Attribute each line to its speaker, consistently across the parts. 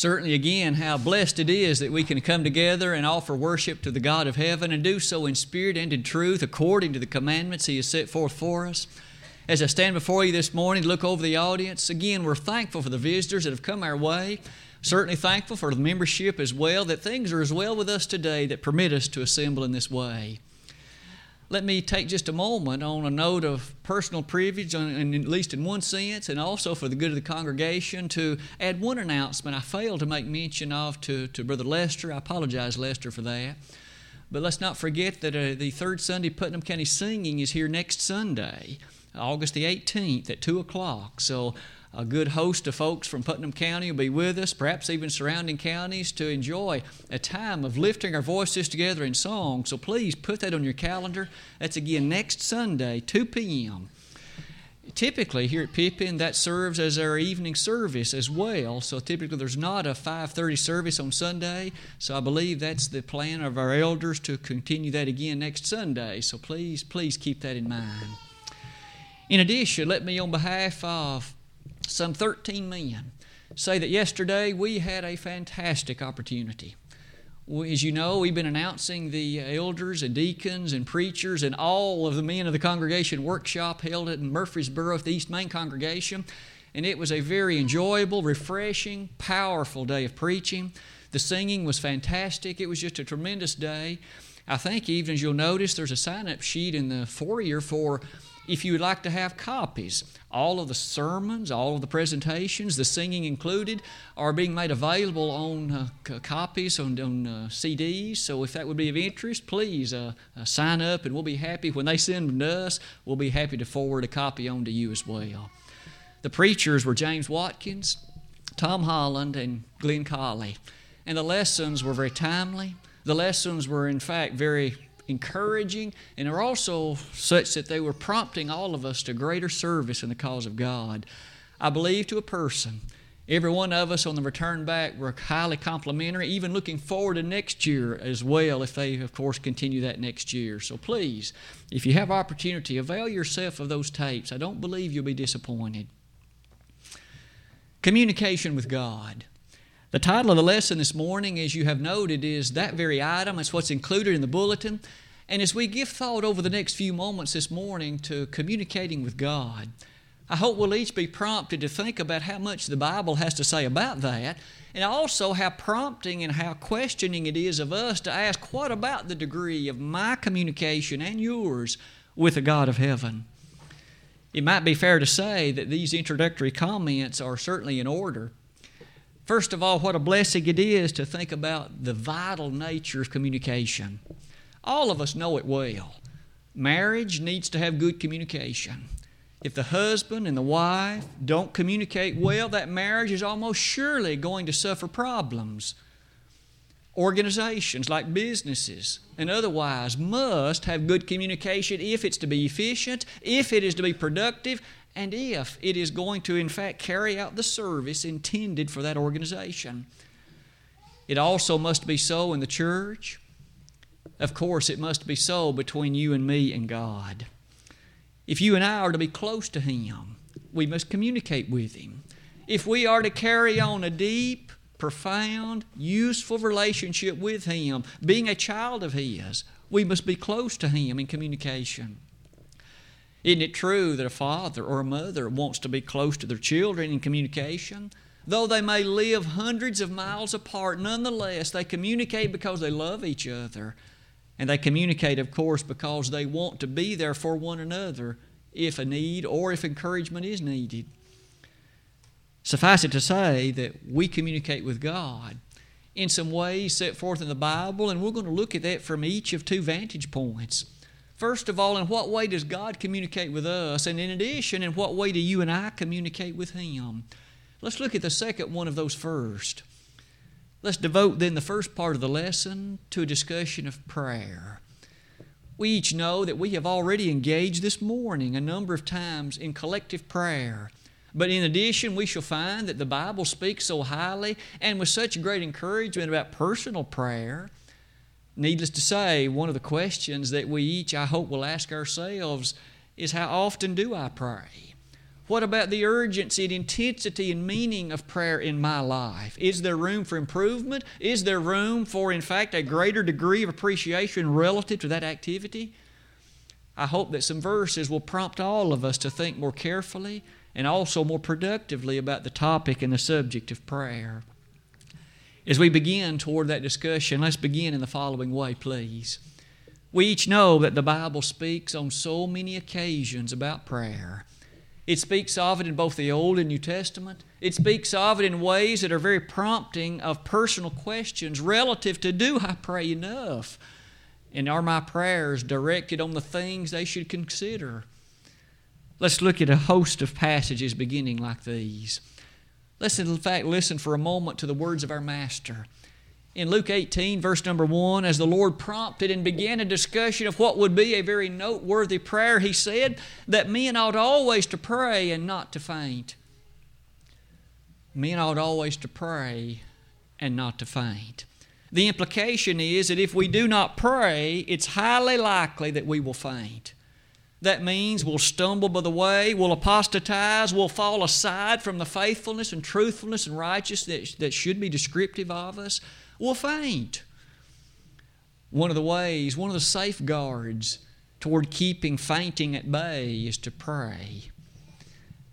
Speaker 1: Certainly, again, how blessed it is that we can come together and offer worship to the God of heaven and do so in spirit and in truth according to the commandments He has set forth for us. As I stand before you this morning, look over the audience, again, we're thankful for the visitors that have come our way. Certainly thankful for the membership as well, that things are as well with us today that permit us to assemble in this way let me take just a moment on a note of personal privilege, and at least in one sense, and also for the good of the congregation, to add one announcement I failed to make mention of to, to Brother Lester. I apologize, Lester, for that. But let's not forget that uh, the third Sunday Putnam County Singing is here next Sunday, August the 18th at 2 o'clock. So a good host of folks from Putnam County will be with us, perhaps even surrounding counties, to enjoy a time of lifting our voices together in song. So please put that on your calendar. That's again next Sunday, 2 p.m. Typically, here at Pippin, that serves as our evening service as well. So typically, there's not a 5:30 service on Sunday. So I believe that's the plan of our elders to continue that again next Sunday. So please, please keep that in mind. In addition, let me, on behalf of some 13 men say that yesterday we had a fantastic opportunity. As you know, we've been announcing the elders and deacons and preachers and all of the men of the congregation workshop held at Murfreesboro at the East Main congregation. And it was a very enjoyable, refreshing, powerful day of preaching. The singing was fantastic. It was just a tremendous day. I think, even as you'll notice, there's a sign up sheet in the foyer for if you would like to have copies. All of the sermons, all of the presentations, the singing included, are being made available on uh, c- copies, on, on uh, CDs. So if that would be of interest, please uh, uh, sign up and we'll be happy. When they send them to us, we'll be happy to forward a copy on to you as well. The preachers were James Watkins, Tom Holland, and Glenn Colley. And the lessons were very timely. The lessons were, in fact, very encouraging, and are also such that they were prompting all of us to greater service in the cause of God. I believe to a person, every one of us on the return back were highly complimentary, even looking forward to next year as well, if they, of course, continue that next year. So please, if you have opportunity, avail yourself of those tapes. I don't believe you'll be disappointed. Communication with God. The title of the lesson this morning, as you have noted, is that very item. It's what's included in the bulletin. And as we give thought over the next few moments this morning to communicating with God, I hope we'll each be prompted to think about how much the Bible has to say about that, and also how prompting and how questioning it is of us to ask, what about the degree of my communication and yours with the God of heaven? It might be fair to say that these introductory comments are certainly in order. First of all, what a blessing it is to think about the vital nature of communication. All of us know it well. Marriage needs to have good communication. If the husband and the wife don't communicate well, that marriage is almost surely going to suffer problems. Organizations like businesses and otherwise must have good communication if it's to be efficient, if it is to be productive, and if it is going to, in fact, carry out the service intended for that organization. It also must be so in the church. Of course, it must be so between you and me and God. If you and I are to be close to Him, we must communicate with Him. If we are to carry on a deep, profound, useful relationship with Him, being a child of His, we must be close to Him in communication. Isn't it true that a father or a mother wants to be close to their children in communication? Though they may live hundreds of miles apart, nonetheless, they communicate because they love each other. And they communicate, of course, because they want to be there for one another if a need or if encouragement is needed. Suffice it to say that we communicate with God in some ways set forth in the Bible, and we're going to look at that from each of two vantage points. First of all, in what way does God communicate with us? And in addition, in what way do you and I communicate with Him? Let's look at the second one of those first. Let's devote then the first part of the lesson to a discussion of prayer. We each know that we have already engaged this morning a number of times in collective prayer. But in addition, we shall find that the Bible speaks so highly and with such great encouragement about personal prayer Needless to say, one of the questions that we each, I hope, will ask ourselves is how often do I pray? What about the urgency and intensity and meaning of prayer in my life? Is there room for improvement? Is there room for, in fact, a greater degree of appreciation relative to that activity? I hope that some verses will prompt all of us to think more carefully and also more productively about the topic and the subject of prayer. As we begin toward that discussion, let's begin in the following way, please. We each know that the Bible speaks on so many occasions about prayer. It speaks of it in both the Old and New Testament. It speaks of it in ways that are very prompting of personal questions relative to do I pray enough? And are my prayers directed on the things they should consider? Let's look at a host of passages beginning like these. Let's, in fact, listen for a moment to the words of our Master in Luke 18, verse number 1, as the Lord prompted and began a discussion of what would be a very noteworthy prayer, he said that men ought always to pray and not to faint. Men ought always to pray and not to faint. The implication is that if we do not pray, it's highly likely that we will faint. That means we'll stumble by the way, we'll apostatize, we'll fall aside from the faithfulness and truthfulness and righteousness that, that should be descriptive of us We'll faint. One of the ways, one of the safeguards toward keeping fainting at bay is to pray.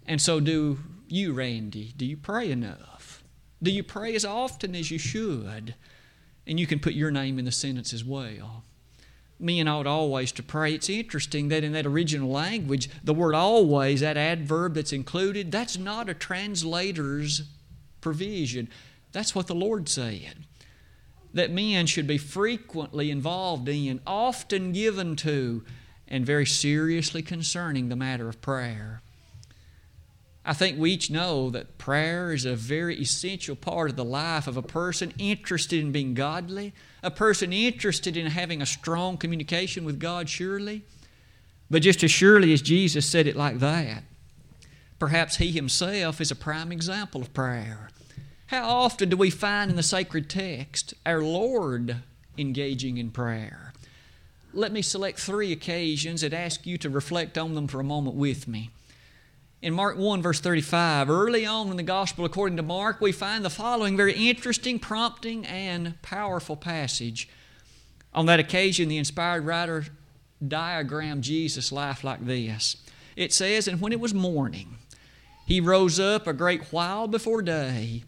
Speaker 1: And so, do you, Randy, do you pray enough? Do you pray as often as you should? And you can put your name in the sentence as well. Men ought always to pray. It's interesting that in that original language, the word always, that adverb that's included, that's not a translator's provision. That's what the Lord said that men should be frequently involved in, often given to, and very seriously concerning the matter of prayer. I think we each know that prayer is a very essential part of the life of a person interested in being godly, a person interested in having a strong communication with God, surely. But just as surely as Jesus said it like that, perhaps He Himself is a prime example of prayer. How often do we find in the sacred text our Lord engaging in prayer? Let me select three occasions and ask you to reflect on them for a moment with me. In Mark 1, verse 35, early on in the Gospel according to Mark, we find the following very interesting, prompting, and powerful passage. On that occasion, the inspired writer diagrammed Jesus' life like this It says, And when it was morning, he rose up a great while before day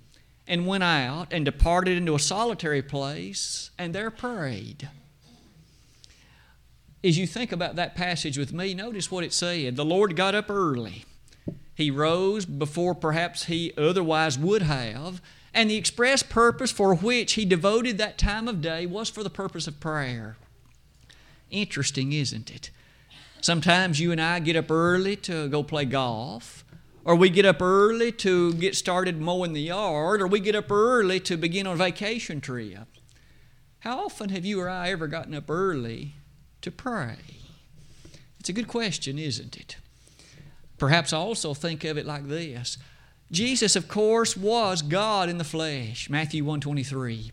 Speaker 1: and went out and departed into a solitary place and there prayed. As you think about that passage with me, notice what it said. The Lord got up early. He rose before perhaps he otherwise would have, and the express purpose for which he devoted that time of day was for the purpose of prayer. Interesting, isn't it? Sometimes you and I get up early to go play golf or we get up early to get started mowing the yard, or we get up early to begin on a vacation trip. How often have you or I ever gotten up early to pray? It's a good question, isn't it? Perhaps also think of it like this. Jesus, of course, was God in the flesh, Matthew 123.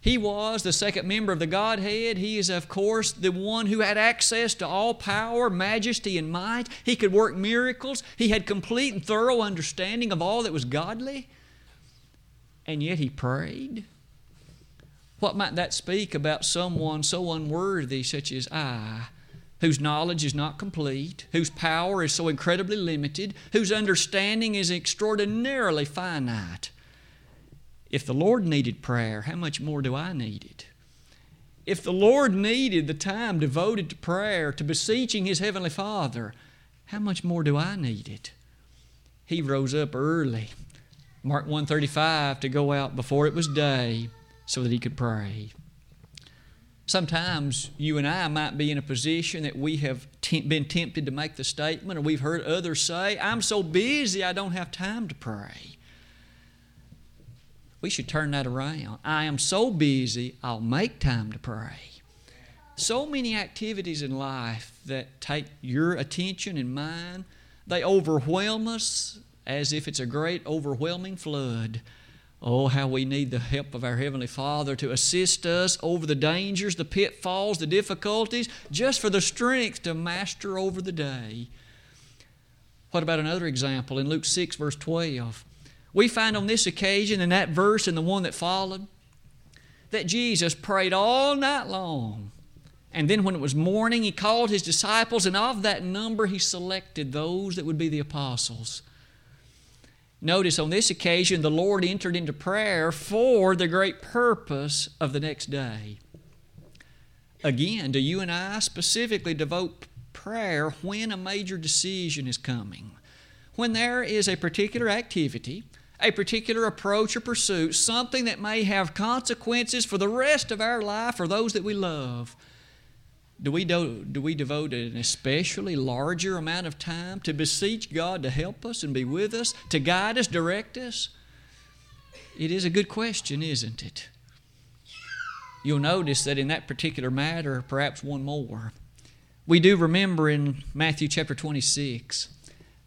Speaker 1: He was the second member of the Godhead. He is, of course, the one who had access to all power, majesty, and might. He could work miracles. He had complete and thorough understanding of all that was godly. And yet he prayed. What might that speak about someone so unworthy, such as I, whose knowledge is not complete, whose power is so incredibly limited, whose understanding is extraordinarily finite? If the Lord needed prayer, how much more do I need it? If the Lord needed the time devoted to prayer, to beseeching His Heavenly Father, how much more do I need it? He rose up early, Mark 135, to go out before it was day so that he could pray. Sometimes you and I might be in a position that we have been tempted to make the statement, or we've heard others say, I'm so busy I don't have time to pray. We should turn that around. I am so busy, I'll make time to pray. So many activities in life that take your attention and mine, they overwhelm us as if it's a great overwhelming flood. Oh, how we need the help of our Heavenly Father to assist us over the dangers, the pitfalls, the difficulties, just for the strength to master over the day. What about another example in Luke 6, verse 12? We find on this occasion, in that verse and the one that followed, that Jesus prayed all night long. And then when it was morning, he called his disciples, and of that number, he selected those that would be the apostles. Notice on this occasion, the Lord entered into prayer for the great purpose of the next day. Again, do you and I specifically devote prayer when a major decision is coming? When there is a particular activity, a particular approach or pursuit, something that may have consequences for the rest of our life or those that we love. Do we, do, do we devote an especially larger amount of time to beseech God to help us and be with us, to guide us, direct us? It is a good question, isn't it? You'll notice that in that particular matter, perhaps one more. We do remember in Matthew chapter 26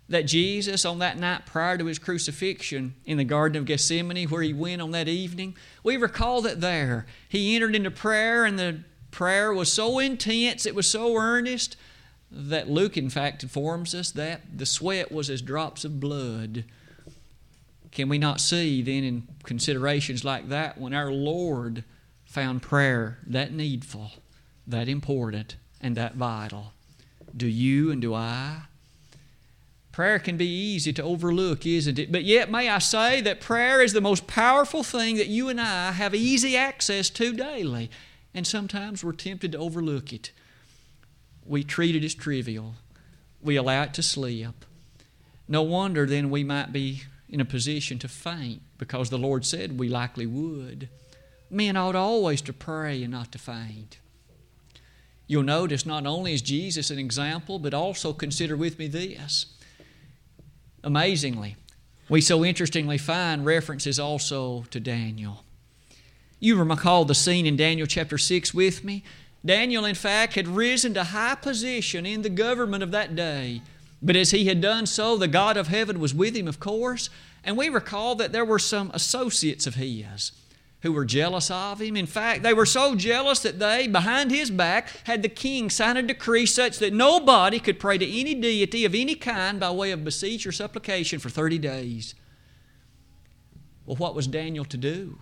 Speaker 1: that Jesus, on that night prior to his crucifixion in the Garden of Gethsemane, where he went on that evening, we recall that there he entered into prayer and the prayer was so intense, it was so earnest, that Luke, in fact, informs us that the sweat was as drops of blood. Can we not see then in considerations like that when our Lord found prayer that needful, that important, and that vital? Do you and do I? Prayer can be easy to overlook, isn't it? But yet, may I say that prayer is the most powerful thing that you and I have easy access to daily and sometimes we're tempted to overlook it. We treat it as trivial, we allow it to slip. No wonder then we might be in a position to faint because the Lord said we likely would. Men ought always to pray and not to faint. You'll notice not only is Jesus an example, but also consider with me this. Amazingly, we so interestingly find references also to Daniel. You recall the scene in Daniel chapter 6 with me. Daniel, in fact, had risen to high position in the government of that day. But as he had done so, the God of heaven was with him, of course. And we recall that there were some associates of his who were jealous of him. In fact, they were so jealous that they, behind his back, had the king sign a decree such that nobody could pray to any deity of any kind by way of beseech or supplication for 30 days. Well, what was Daniel to do?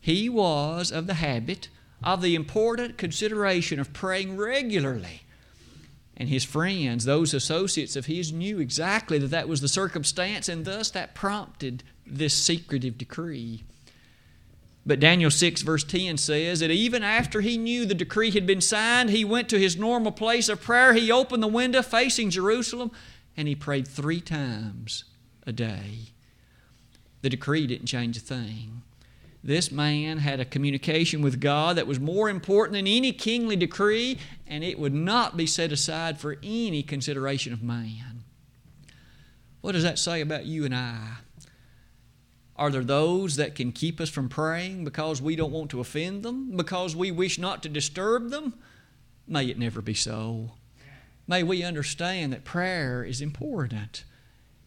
Speaker 1: He was of the habit of the important consideration of praying regularly. And his friends, those associates of his, knew exactly that that was the circumstance, and thus that prompted this secretive decree. But Daniel 6, verse 10 says that even after he knew the decree had been signed, he went to his normal place of prayer. He opened the window facing Jerusalem and he prayed three times a day. The decree didn't change a thing. This man had a communication with God that was more important than any kingly decree, and it would not be set aside for any consideration of man. What does that say about you and I? Are there those that can keep us from praying because we don't want to offend them, because we wish not to disturb them? May it never be so. May we understand that prayer is important.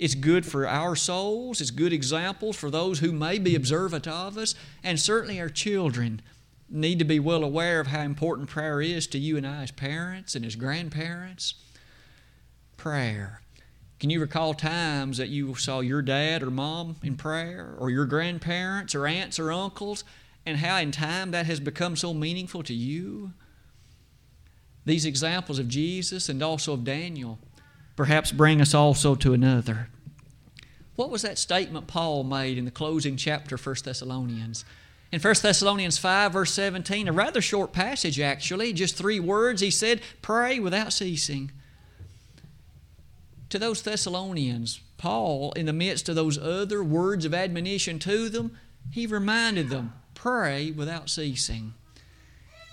Speaker 1: It's good for our souls. It's good examples for those who may be observant of us. And certainly our children need to be well aware of how important prayer is to you and I as parents and as grandparents. Prayer. Can you recall times that you saw your dad or mom in prayer, or your grandparents, or aunts or uncles, and how in time that has become so meaningful to you? These examples of Jesus and also of Daniel perhaps bring us also to another. What was that statement Paul made in the closing chapter of 1 Thessalonians? In 1 Thessalonians 5, verse 17, a rather short passage actually, just three words, he said, Pray without ceasing. To those Thessalonians, Paul, in the midst of those other words of admonition to them, he reminded them, Pray without ceasing.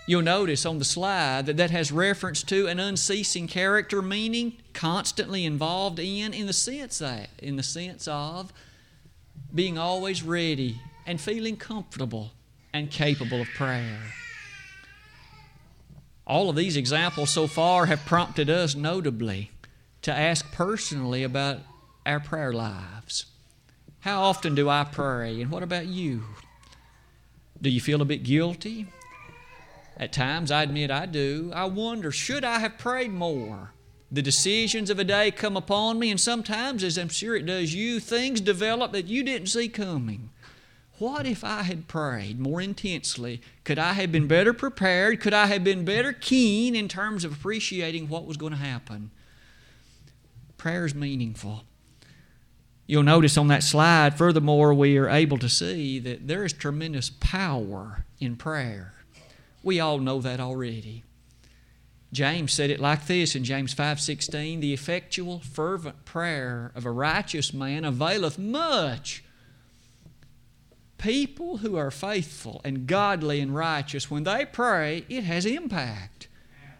Speaker 1: You'll notice on the slide that that has reference to an unceasing character, meaning constantly involved in, in the sense that, in the sense of being always ready and feeling comfortable and capable of prayer. All of these examples so far have prompted us notably to ask personally about our prayer lives. How often do I pray, and what about you? Do you feel a bit guilty? At times, I admit I do. I wonder, should I have prayed more? The decisions of a day come upon me, and sometimes, as I'm sure it does you, things develop that you didn't see coming. What if I had prayed more intensely? Could I have been better prepared? Could I have been better keen in terms of appreciating what was going to happen? Prayer is meaningful. You'll notice on that slide, furthermore, we are able to see that there is tremendous power in prayer. We all know that already. James said it like this in James 5:16, "The effectual fervent prayer of a righteous man availeth much." People who are faithful and godly and righteous, when they pray, it has impact.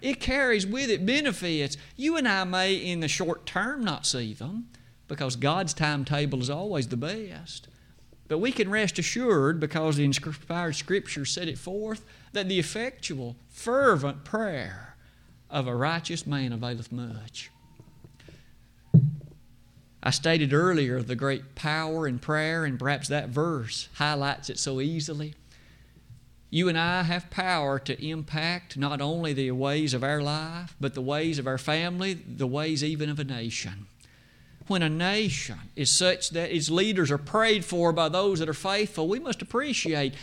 Speaker 1: It carries with it benefits. You and I may, in the short term, not see them because God's timetable is always the best. But we can rest assured, because the inspired Scripture set it forth, that the effectual, fervent prayer of a righteous man availeth much. I stated earlier the great power in prayer, and perhaps that verse highlights it so easily. You and I have power to impact not only the ways of our life, but the ways of our family, the ways even of a nation. When a nation is such that its leaders are prayed for by those that are faithful, we must appreciate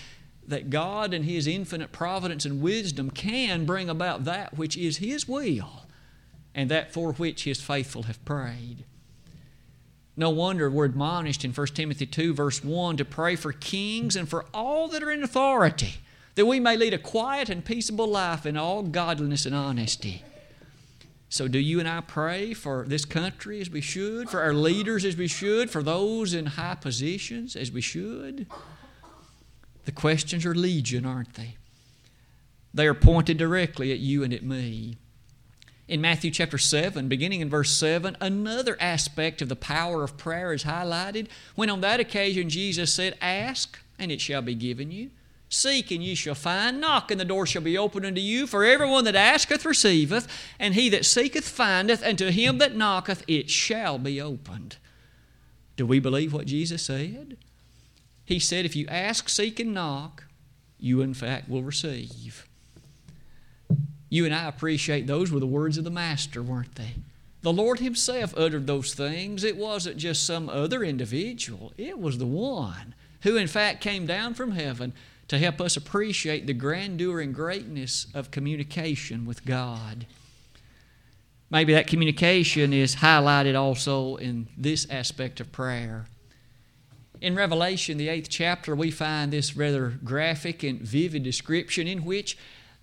Speaker 1: that God and His infinite providence and wisdom can bring about that which is His will and that for which His faithful have prayed. No wonder we're admonished in 1 Timothy 2, verse 1, to pray for kings and for all that are in authority, that we may lead a quiet and peaceable life in all godliness and honesty. So, do you and I pray for this country as we should, for our leaders as we should, for those in high positions as we should? The questions are legion, aren't they? They are pointed directly at you and at me. In Matthew chapter 7, beginning in verse 7, another aspect of the power of prayer is highlighted when on that occasion Jesus said, Ask, and it shall be given you. Seek, and ye shall find. Knock, and the door shall be opened unto you. For everyone that asketh receiveth, and he that seeketh findeth, and to him that knocketh it shall be opened. Do we believe what Jesus said? He said, If you ask, seek, and knock, you in fact will receive. You and I appreciate those were the words of the Master, weren't they? The Lord Himself uttered those things. It wasn't just some other individual, it was the one who, in fact, came down from heaven to help us appreciate the grandeur and greatness of communication with God. Maybe that communication is highlighted also in this aspect of prayer. In Revelation, the eighth chapter, we find this rather graphic and vivid description in which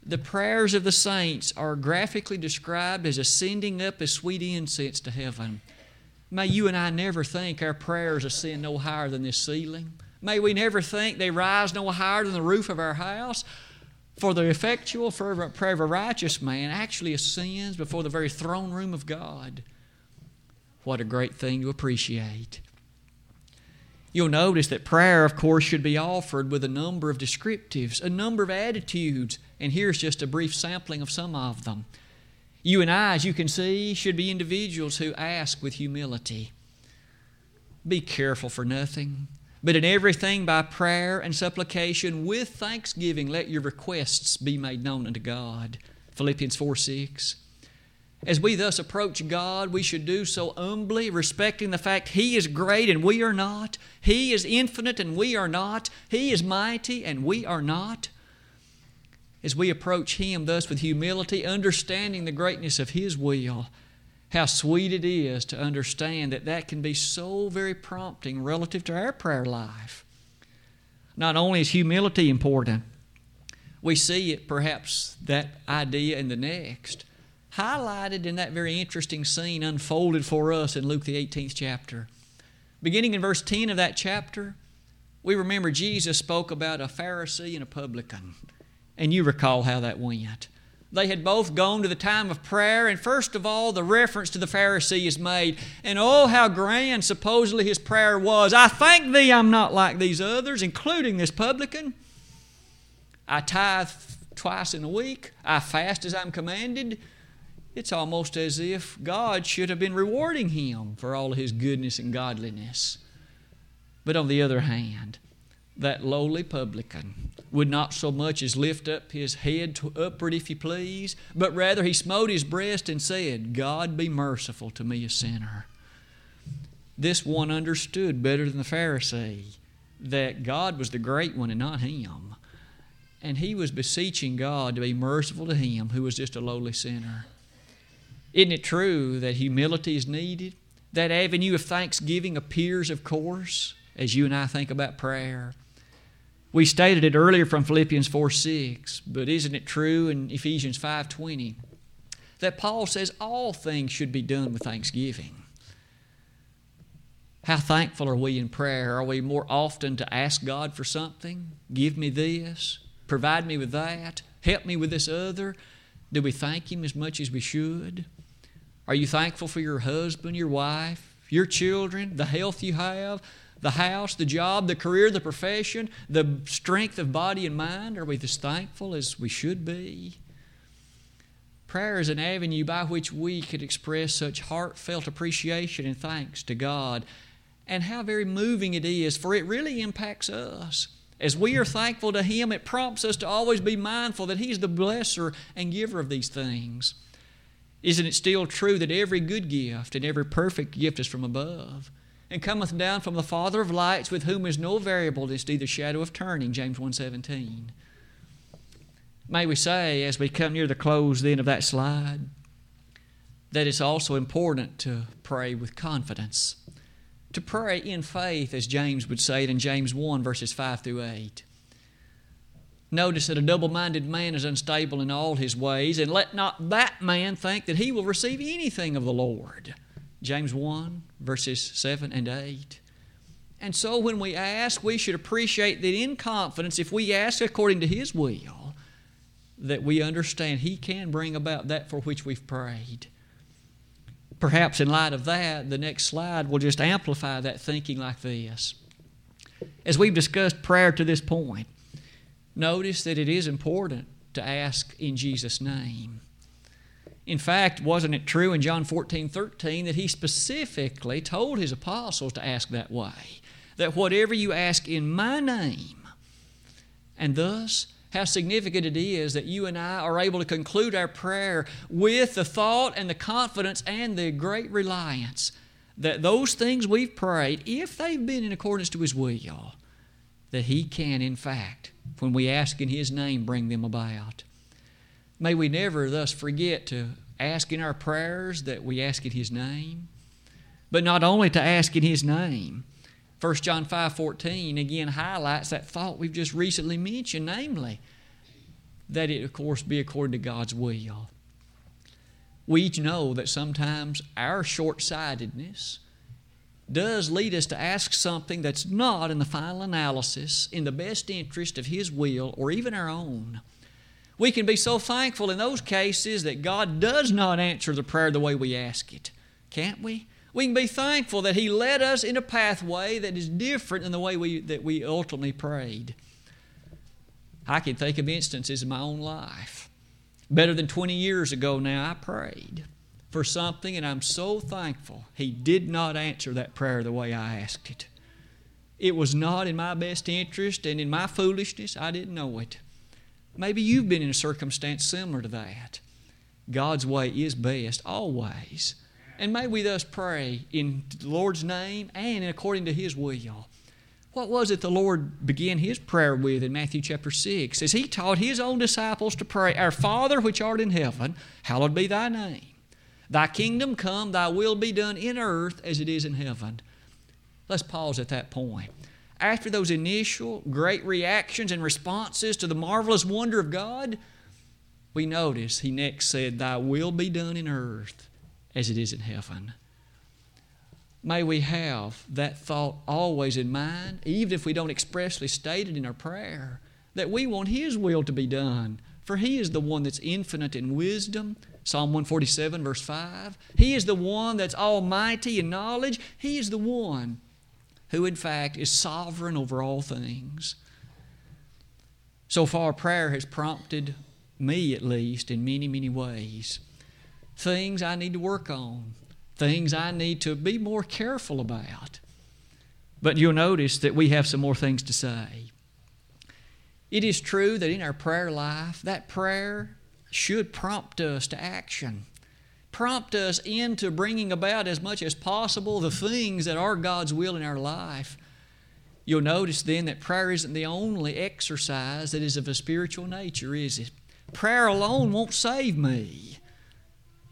Speaker 1: the prayers of the saints are graphically described as ascending up as sweet incense to heaven. May you and I never think our prayers ascend no higher than this ceiling. May we never think they rise no higher than the roof of our house. For the effectual, fervent prayer of a righteous man actually ascends before the very throne room of God. What a great thing to appreciate. You'll notice that prayer, of course, should be offered with a number of descriptives, a number of attitudes, and here's just a brief sampling of some of them. You and I, as you can see, should be individuals who ask with humility. Be careful for nothing, but in everything by prayer and supplication with thanksgiving let your requests be made known unto God. Philippians 4 6. As we thus approach God, we should do so humbly, respecting the fact He is great and we are not. He is infinite and we are not. He is mighty and we are not. As we approach Him thus with humility, understanding the greatness of His will, how sweet it is to understand that that can be so very prompting relative to our prayer life. Not only is humility important, we see it perhaps that idea in the next highlighted in that very interesting scene unfolded for us in Luke, the 18th chapter. Beginning in verse 10 of that chapter, we remember Jesus spoke about a Pharisee and a publican. And you recall how that went. They had both gone to the time of prayer, and first of all, the reference to the Pharisee is made. And oh, how grand supposedly his prayer was I thank thee I'm not like these others, including this publican. I tithe twice in a week, I fast as I'm commanded. It's almost as if God should have been rewarding him for all his goodness and godliness. But on the other hand, that lowly publican would not so much as lift up his head to upward, if you please, but rather he smote his breast and said, God be merciful to me, a sinner. This one understood better than the Pharisee that God was the great one and not him. And he was beseeching God to be merciful to him who was just a lowly sinner. Isn't it true that humility is needed? That avenue of thanksgiving appears, of course, as you and I think about prayer. We stated it earlier from Philippians 4 6, but isn't it true in Ephesians 5 20 that Paul says all things should be done with thanksgiving? How thankful are we in prayer? Are we more often to ask God for something? Give me this, provide me with that, help me with this other. Do we thank Him as much as we should? Are you thankful for your husband, your wife, your children, the health you have, the house, the job, the career, the profession, the strength of body and mind? Are we as thankful as we should be? Prayer is an avenue by which we could express such heartfelt appreciation and thanks to God and how very moving it is, for it really impacts us. As we are thankful to Him, it prompts us to always be mindful that He's the blesser and giver of these things. Isn't it still true that every good gift and every perfect gift is from above, and cometh down from the Father of lights, with whom is no variableness, neither shadow of turning? James 1.17. May we say, as we come near the close then of that slide, that it's also important to pray with confidence to pray in faith, as James would say it in James 1, verses 5 through 8. Notice that a double minded man is unstable in all his ways, and let not that man think that he will receive anything of the Lord. James 1, verses 7 and 8. And so when we ask, we should appreciate that in confidence, if we ask according to His will, that we understand He can bring about that for which we've prayed. Perhaps in light of that, the next slide will just amplify that thinking like this. As we've discussed prayer to this point, notice that it is important to ask in Jesus' name. In fact, wasn't it true in John 14 13 that he specifically told his apostles to ask that way? That whatever you ask in my name, and thus how significant it is that you and I are able to conclude our prayer with the thought and the confidence and the great reliance that those things we've prayed, if they've been in accordance to His will, that He can, in fact, when we ask in His name, bring them about. May we never thus forget to ask in our prayers that we ask in His name, but not only to ask in His name, 1 John 5 14 again highlights that thought we've just recently mentioned, namely, that it, of course, be according to God's will. We each know that sometimes our short sightedness does lead us to ask something that's not, in the final analysis, in the best interest of His will or even our own. We can be so thankful in those cases that God does not answer the prayer the way we ask it, can't we? We can be thankful that He led us in a pathway that is different than the way we, that we ultimately prayed. I can think of instances in my own life. Better than 20 years ago now, I prayed for something, and I'm so thankful He did not answer that prayer the way I asked it. It was not in my best interest, and in my foolishness, I didn't know it. Maybe you've been in a circumstance similar to that. God's way is best always. And may we thus pray in the Lord's name and according to His will. What was it the Lord began His prayer with in Matthew chapter 6? As He taught His own disciples to pray, Our Father which art in heaven, hallowed be Thy name. Thy kingdom come, Thy will be done in earth as it is in heaven. Let's pause at that point. After those initial great reactions and responses to the marvelous wonder of God, we notice He next said, Thy will be done in earth as it is in heaven. May we have that thought always in mind, even if we don't expressly state it in our prayer, that we want His will to be done. For He is the one that's infinite in wisdom. Psalm 147, verse 5. He is the one that's almighty in knowledge. He is the one who, in fact, is sovereign over all things. So far, prayer has prompted me, at least, in many, many ways things I need to work on, things I need to be more careful about. But you'll notice that we have some more things to say. It is true that in our prayer life, that prayer should prompt us to action, prompt us into bringing about as much as possible the things that are God's will in our life. You'll notice then that prayer isn't the only exercise that is of a spiritual nature, is it? Prayer alone won't save me,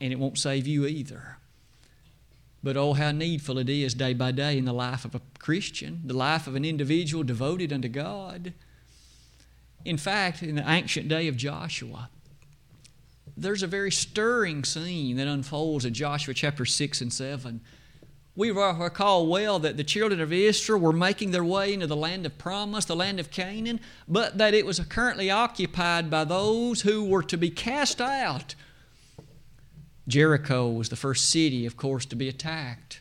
Speaker 1: and it won't save you either. But oh, how needful it is day by day in the life of a Christian, the life of an individual devoted unto God. In fact, in the ancient day of Joshua, there's a very stirring scene that unfolds in Joshua chapter 6 and 7. We recall well that the children of Israel were making their way into the land of promise, the land of Canaan, but that it was currently occupied by those who were to be cast out. Jericho was the first city, of course, to be attacked.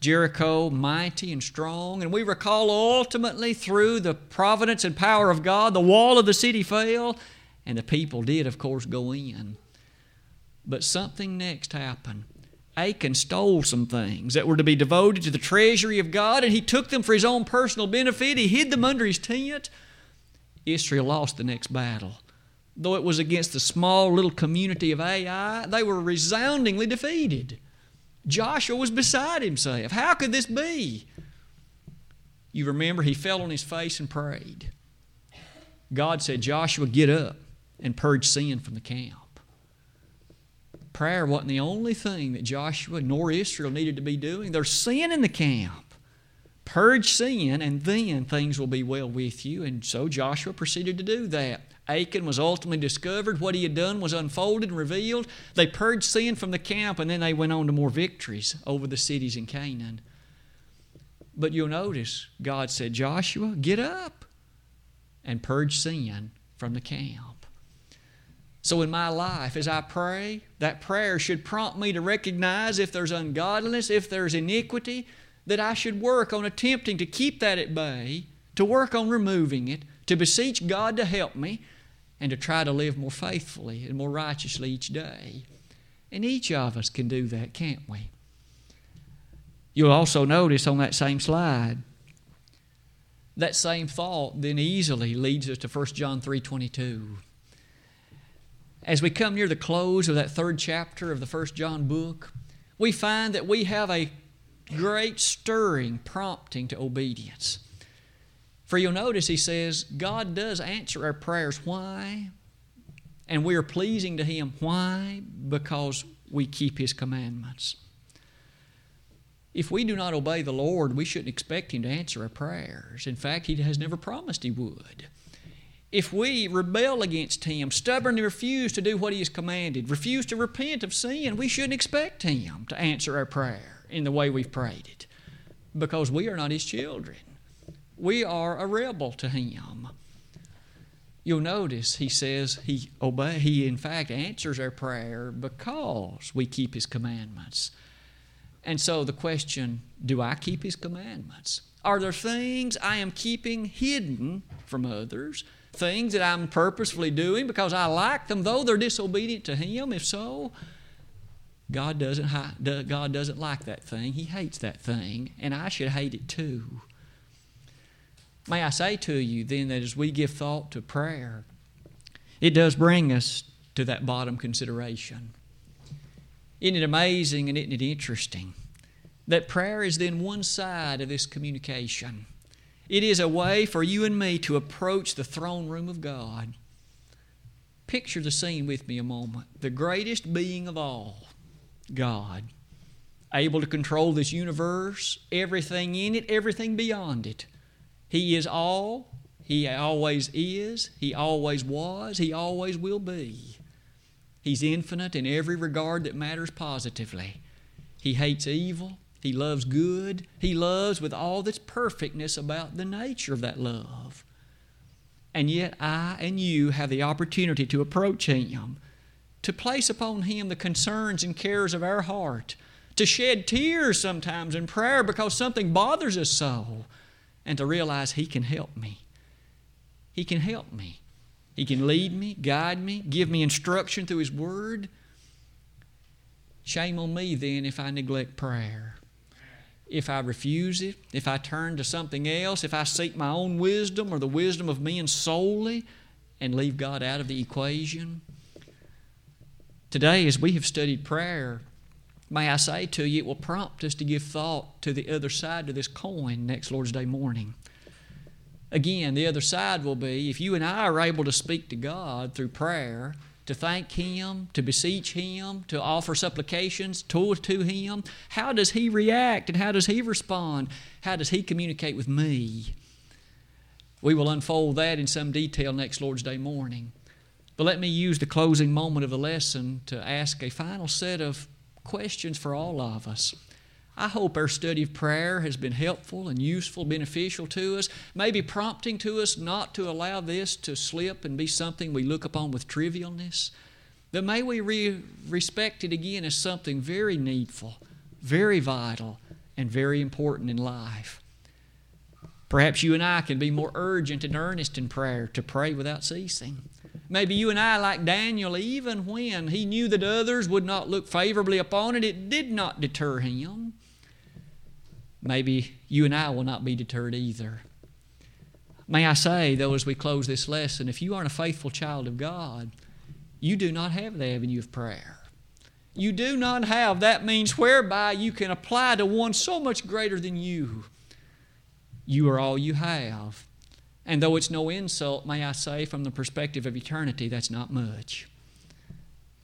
Speaker 1: Jericho, mighty and strong. And we recall ultimately through the providence and power of God, the wall of the city fell, and the people did, of course, go in. But something next happened. Achan stole some things that were to be devoted to the treasury of God, and he took them for his own personal benefit. He hid them under his tent. Israel lost the next battle. Though it was against the small little community of Ai, they were resoundingly defeated. Joshua was beside himself. How could this be? You remember he fell on his face and prayed. God said, Joshua, get up and purge sin from the camp. Prayer wasn't the only thing that Joshua nor Israel needed to be doing. There's sin in the camp. Purge sin, and then things will be well with you. And so Joshua proceeded to do that. Achan was ultimately discovered. What he had done was unfolded and revealed. They purged sin from the camp, and then they went on to more victories over the cities in Canaan. But you'll notice God said, Joshua, get up and purge sin from the camp. So, in my life, as I pray, that prayer should prompt me to recognize if there's ungodliness, if there's iniquity, that I should work on attempting to keep that at bay, to work on removing it, to beseech God to help me, and to try to live more faithfully and more righteously each day. And each of us can do that, can't we? You'll also notice on that same slide, that same thought then easily leads us to 1 John 3:22. As we come near the close of that third chapter of the first John book, we find that we have a great stirring prompting to obedience. For you'll notice he says, God does answer our prayers. Why? And we are pleasing to Him. Why? Because we keep His commandments. If we do not obey the Lord, we shouldn't expect Him to answer our prayers. In fact, He has never promised He would. If we rebel against Him, stubbornly refuse to do what He has commanded, refuse to repent of sin, we shouldn't expect Him to answer our prayer in the way we've prayed it because we are not His children we are a rebel to him. You'll notice he says he obey he in fact answers our prayer because we keep his commandments. And so the question, do I keep his commandments? Are there things I am keeping hidden from others? Things that I'm purposefully doing because I like them, though they're disobedient to Him? If so, God doesn't, God doesn't like that thing. He hates that thing, and I should hate it too. May I say to you then that as we give thought to prayer, it does bring us to that bottom consideration. Isn't it amazing and isn't it interesting that prayer is then one side of this communication? It is a way for you and me to approach the throne room of God. Picture the scene with me a moment. The greatest being of all, God, able to control this universe, everything in it, everything beyond it he is all, He always is, He always was, He always will be. He's infinite in every regard that matters positively. He hates evil, He loves good, He loves with all that's perfectness about the nature of that love. And yet, I and you have the opportunity to approach Him, to place upon Him the concerns and cares of our heart, to shed tears sometimes in prayer because something bothers us so and to realize He can help me. He can help me. He can lead me, guide me, give me instruction through His Word. Shame on me then if I neglect prayer. If I refuse it, if I turn to something else, if I seek my own wisdom or the wisdom of men solely and leave God out of the equation. Today, as we have studied prayer, may I say to you, it will prompt us to give thought to the other side of this coin next Lord's Day morning. Again, the other side will be if you and I are able to speak to God through prayer, to thank Him, to beseech Him, to offer supplications to, to Him, how does He react and how does He respond? How does He communicate with me? We will unfold that in some detail next Lord's Day morning. But let me use the closing moment of the lesson to ask a final set of questions for all of us. I hope our study of prayer has been helpful and useful, beneficial to us, maybe prompting to us not to allow this to slip and be something we look upon with trivialness. But may we re- respect it again as something very needful, very vital, and very important in life. Perhaps you and I can be more urgent and earnest in prayer to pray without ceasing. Maybe you and I, like Daniel, even when he knew that others would not look favorably upon it, it did not deter him maybe you and I will not be deterred either. May I say, though, as we close this lesson, if you aren't a faithful child of God, you do not have the avenue of prayer. You do not have that means whereby you can apply to one so much greater than you. You are all you have. And though it's no insult, may I say, from the perspective of eternity, that's not much.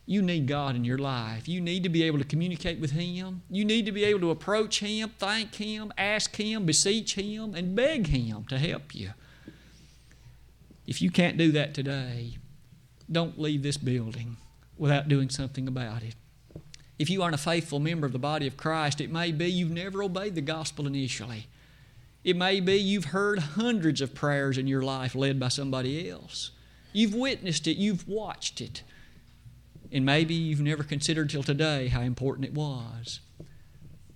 Speaker 1: You need God in your life. You need to be able to communicate with Him. You need to be able to approach Him, thank Him, ask Him, beseech Him, and beg Him to help you. If you can't do that today, don't leave this building without doing something about it. If you aren't a faithful member of the body of Christ, it may be you've never obeyed the gospel initially. It may be you've heard hundreds of prayers in your life led by somebody else. You've witnessed it, you've watched it. And maybe you've never considered till today how important it was.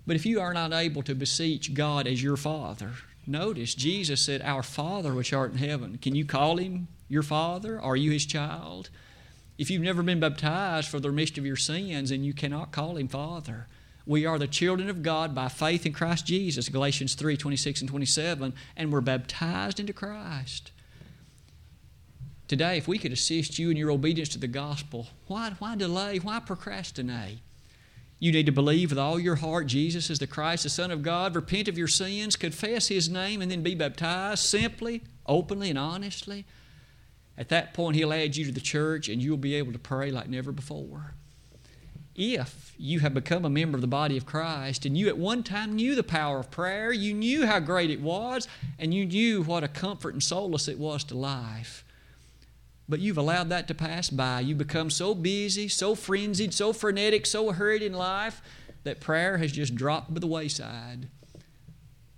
Speaker 1: But if you are not able to beseech God as your Father, notice Jesus said, Our Father which art in heaven. Can you call him your Father? Are you his child? If you've never been baptized for the remission of your sins, then you cannot call him Father. We are the children of God by faith in Christ Jesus, Galatians 3 26 and 27, and we're baptized into Christ. Today, if we could assist you in your obedience to the gospel, why, why delay? Why procrastinate? You need to believe with all your heart Jesus is the Christ, the Son of God, repent of your sins, confess His name, and then be baptized simply, openly, and honestly. At that point, He'll add you to the church and you'll be able to pray like never before. If you have become a member of the body of Christ and you at one time knew the power of prayer, you knew how great it was, and you knew what a comfort and solace it was to life, but you've allowed that to pass by. You become so busy, so frenzied, so frenetic, so hurried in life that prayer has just dropped by the wayside.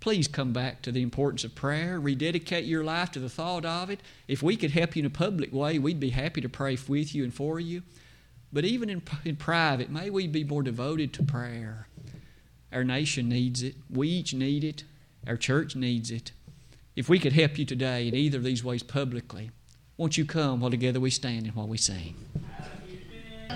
Speaker 1: Please come back to the importance of prayer. Rededicate your life to the thought of it. If we could help you in a public way, we'd be happy to pray with you and for you. But even in, in private, may we be more devoted to prayer. Our nation needs it. We each need it. Our church needs it. If we could help you today in either of these ways publicly, won't you come while together we stand and while we sing?